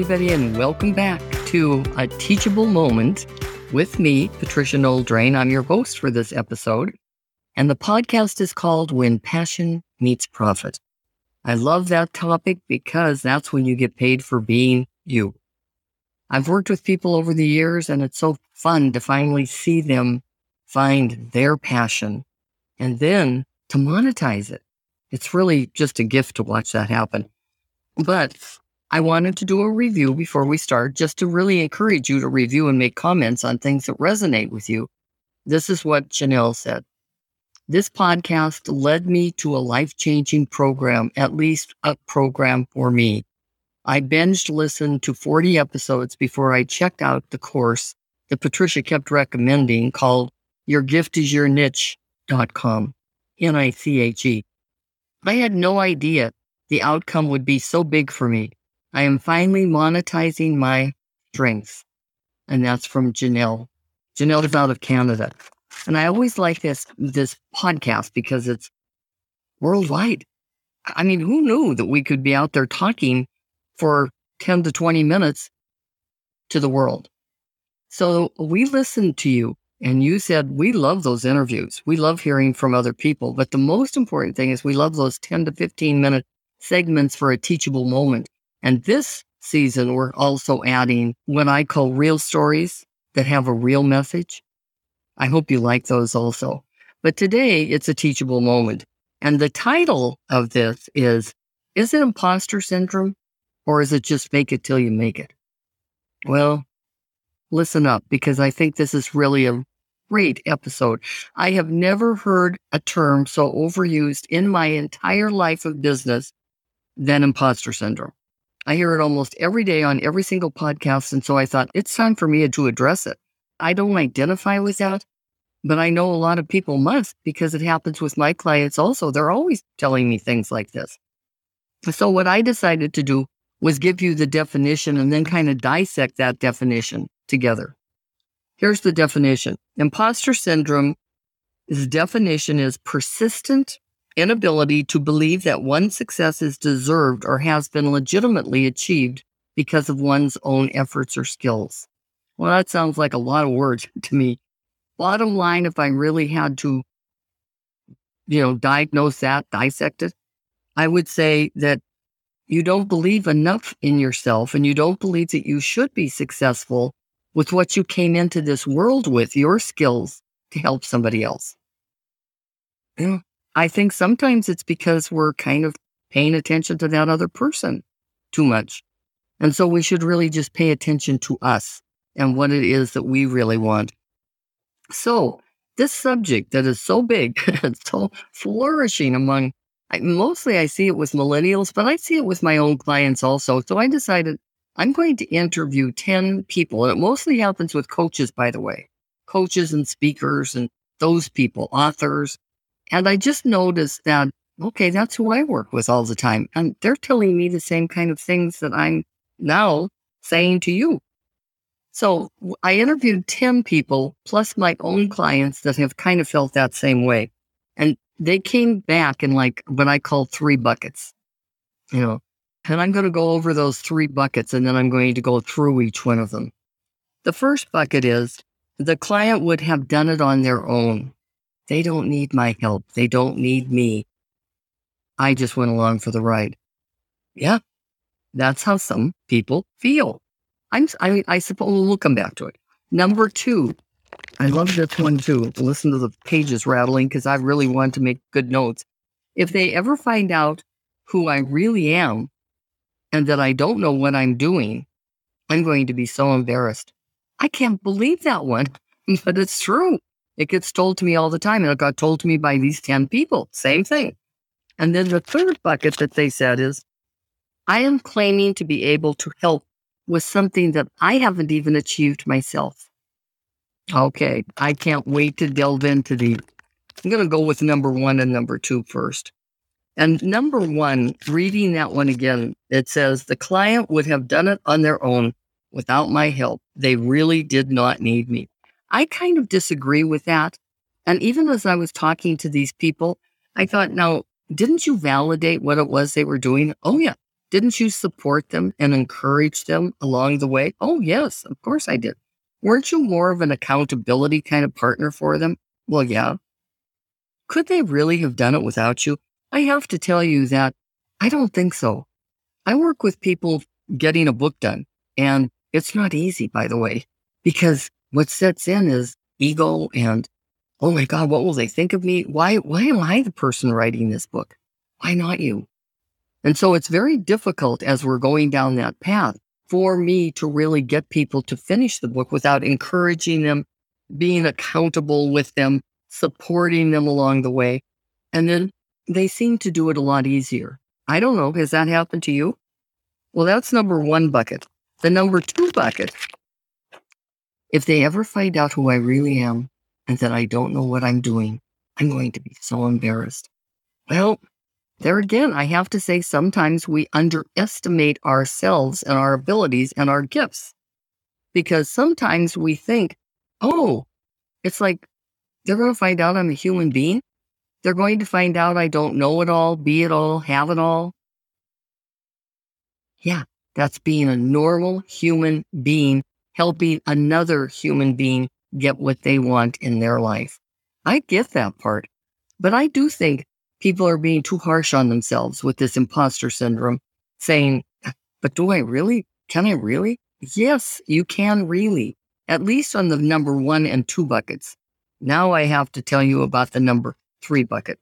everybody, and welcome back to A Teachable Moment with me, Patricia Noel-Drain. I'm your host for this episode, and the podcast is called When Passion Meets Profit. I love that topic because that's when you get paid for being you. I've worked with people over the years, and it's so fun to finally see them find their passion and then to monetize it. It's really just a gift to watch that happen. But I wanted to do a review before we start, just to really encourage you to review and make comments on things that resonate with you. This is what Janelle said. This podcast led me to a life changing program, at least a program for me. I binged listened to 40 episodes before I checked out the course that Patricia kept recommending called Your Gift is Your Niche.com, N I C H E. I had no idea the outcome would be so big for me. I am finally monetizing my strengths. And that's from Janelle. Janelle is out of Canada. And I always like this this podcast because it's worldwide. I mean, who knew that we could be out there talking for 10 to 20 minutes to the world? So we listened to you and you said we love those interviews. We love hearing from other people. But the most important thing is we love those 10 to 15 minute segments for a teachable moment. And this season, we're also adding what I call real stories that have a real message. I hope you like those also. But today, it's a teachable moment. And the title of this is Is it imposter syndrome or is it just make it till you make it? Well, listen up because I think this is really a great episode. I have never heard a term so overused in my entire life of business than imposter syndrome. I hear it almost every day on every single podcast. And so I thought it's time for me to address it. I don't identify with that, but I know a lot of people must because it happens with my clients also. They're always telling me things like this. So what I decided to do was give you the definition and then kind of dissect that definition together. Here's the definition. Imposter syndrome, its definition is persistent inability to believe that one's success is deserved or has been legitimately achieved because of one's own efforts or skills. Well, that sounds like a lot of words to me. Bottom line, if I really had to, you know, diagnose that, dissect it, I would say that you don't believe enough in yourself and you don't believe that you should be successful with what you came into this world with, your skills to help somebody else. Know, I think sometimes it's because we're kind of paying attention to that other person too much. And so we should really just pay attention to us and what it is that we really want. So, this subject that is so big and so flourishing among, I, mostly I see it with millennials, but I see it with my own clients also. So I decided I'm going to interview 10 people, and it mostly happens with coaches, by the way, coaches and speakers and those people, authors, and I just noticed that, okay, that's who I work with all the time. And they're telling me the same kind of things that I'm now saying to you. So I interviewed 10 people plus my own clients that have kind of felt that same way. And they came back in like what I call three buckets, you know, and I'm going to go over those three buckets and then I'm going to go through each one of them. The first bucket is the client would have done it on their own. They don't need my help. They don't need me. I just went along for the ride. Yeah, that's how some people feel. I'm, I, mean, I suppose we'll come back to it. Number two, I love this one too. Listen to the pages rattling because I really want to make good notes. If they ever find out who I really am and that I don't know what I'm doing, I'm going to be so embarrassed. I can't believe that one, but it's true. It gets told to me all the time, and it got told to me by these 10 people. Same thing. And then the third bucket that they said is I am claiming to be able to help with something that I haven't even achieved myself. Okay, I can't wait to delve into the. I'm going to go with number one and number two first. And number one, reading that one again, it says the client would have done it on their own without my help. They really did not need me. I kind of disagree with that. And even as I was talking to these people, I thought, now, didn't you validate what it was they were doing? Oh, yeah. Didn't you support them and encourage them along the way? Oh, yes, of course I did. Weren't you more of an accountability kind of partner for them? Well, yeah. Could they really have done it without you? I have to tell you that I don't think so. I work with people getting a book done, and it's not easy, by the way, because what sets in is ego and, oh my God, what will they think of me? Why, why am I the person writing this book? Why not you? And so it's very difficult as we're going down that path for me to really get people to finish the book without encouraging them, being accountable with them, supporting them along the way. And then they seem to do it a lot easier. I don't know. Has that happened to you? Well, that's number one bucket. The number two bucket, if they ever find out who I really am and that I don't know what I'm doing, I'm going to be so embarrassed. Well, there again, I have to say sometimes we underestimate ourselves and our abilities and our gifts because sometimes we think, oh, it's like they're going to find out I'm a human being. They're going to find out I don't know it all, be it all, have it all. Yeah, that's being a normal human being, helping another human being get what they want in their life. I get that part. But I do think people are being too harsh on themselves with this imposter syndrome, saying, but do I really? Can I really? Yes, you can really, at least on the number one and two buckets. Now I have to tell you about the number three bucket.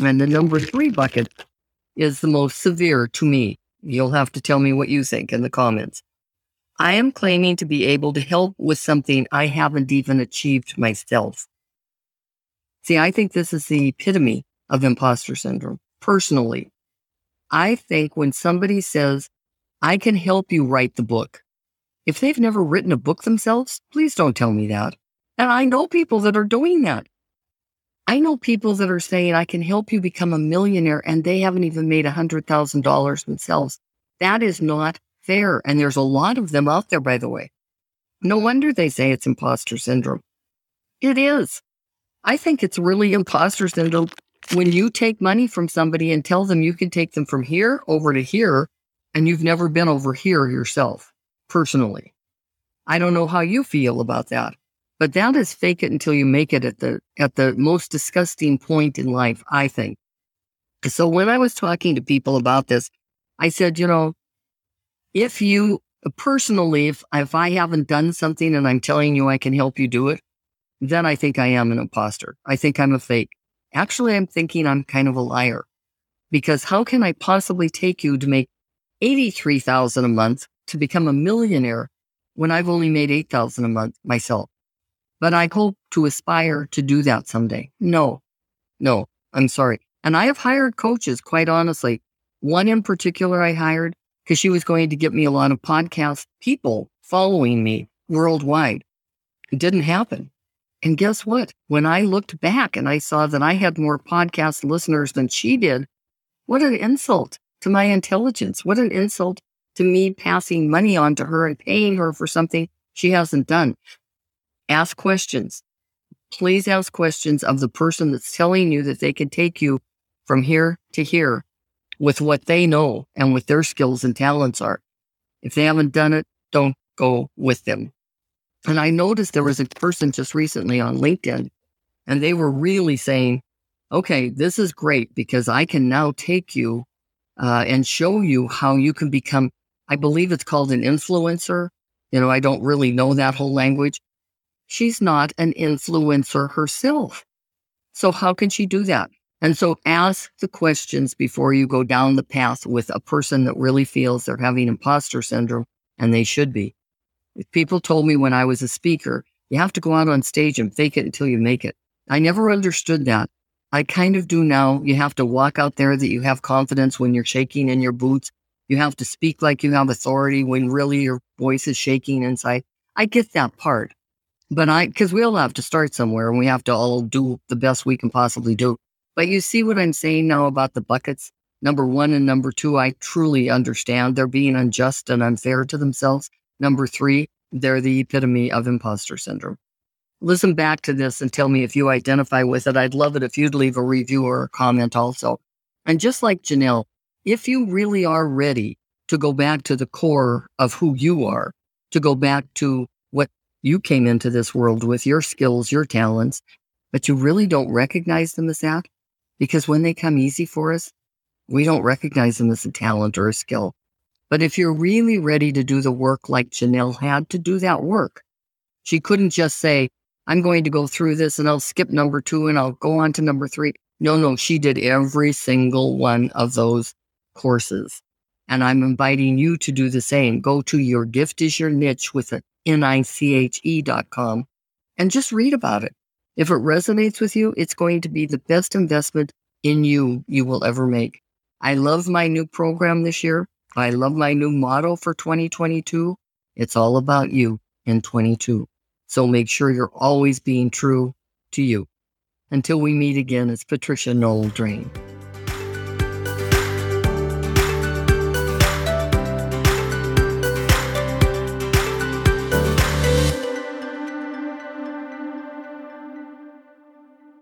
And the number three bucket is the most severe to me. You'll have to tell me what you think in the comments. I am claiming to be able to help with something I haven't even achieved myself. See, I think this is the epitome of imposter syndrome. Personally, I think when somebody says, I can help you write the book, if they've never written a book themselves, please don't tell me that. And I know people that are doing that. I know people that are saying, I can help you become a millionaire, and they haven't even made $100,000 themselves. That is not fair. And there's a lot of them out there, by the way. No wonder they say it's imposter syndrome. It is. I think it's really imposter syndrome when you take money from somebody and tell them you can take them from here over to here, and you've never been over here yourself personally. I don't know how you feel about that, but that is fake it until you make it at the at the most disgusting point in life, I think. So when I was talking to people about this, I said, you know, if you uh, personally, if, if I haven't done something and I'm telling you I can help you do it, then I think I am an imposter. I think I'm a fake. Actually, I'm thinking I'm kind of a liar because how can I possibly take you to make 83,000 a month to become a millionaire when I've only made 8,000 a month myself? But I hope to aspire to do that someday. No, no, I'm sorry. And I have hired coaches, quite honestly. One in particular I hired because she was going to get me a lot of podcast people following me worldwide. It didn't happen. And guess what? When I looked back and I saw that I had more podcast listeners than she did, what an insult to my intelligence. What an insult to me passing money on to her and paying her for something she hasn't done. Ask questions. Please ask questions of the person that's telling you that they can take you from here to here with what they know and what their skills and talents are. If they haven't done it, don't go with them. And I noticed there was a person just recently on LinkedIn, and they were really saying, okay, this is great because I can now take you uh, and show you how you can become, I believe it's called an influencer. You know, I don't really know that whole language. She's not an influencer herself. So, how can she do that? And so, ask the questions before you go down the path with a person that really feels they're having imposter syndrome, and they should be. People told me when I was a speaker, you have to go out on stage and fake it until you make it. I never understood that. I kind of do now. You have to walk out there that you have confidence when you're shaking in your boots. You have to speak like you have authority when really your voice is shaking inside. I get that part. But I, because we all have to start somewhere and we have to all do the best we can possibly do. But you see what I'm saying now about the buckets? Number one and number two, I truly understand they're being unjust and unfair to themselves. Number three, they're the epitome of imposter syndrome. Listen back to this and tell me if you identify with it. I'd love it if you'd leave a review or a comment also. And just like Janelle, if you really are ready to go back to the core of who you are, to go back to what you came into this world with, your skills, your talents, but you really don't recognize them as that, because when they come easy for us, we don't recognize them as a talent or a skill. But if you're really ready to do the work like Janelle had to do that work, she couldn't just say, I'm going to go through this and I'll skip number two and I'll go on to number three. No, no, she did every single one of those courses. And I'm inviting you to do the same. Go to your gift is your niche with an N-I-C-H-E dot com and just read about it. If it resonates with you, it's going to be the best investment in you you will ever make. I love my new program this year. I love my new model for 2022. It's all about you in 22. So make sure you're always being true to you. Until we meet again, it's Patricia Noel Drain.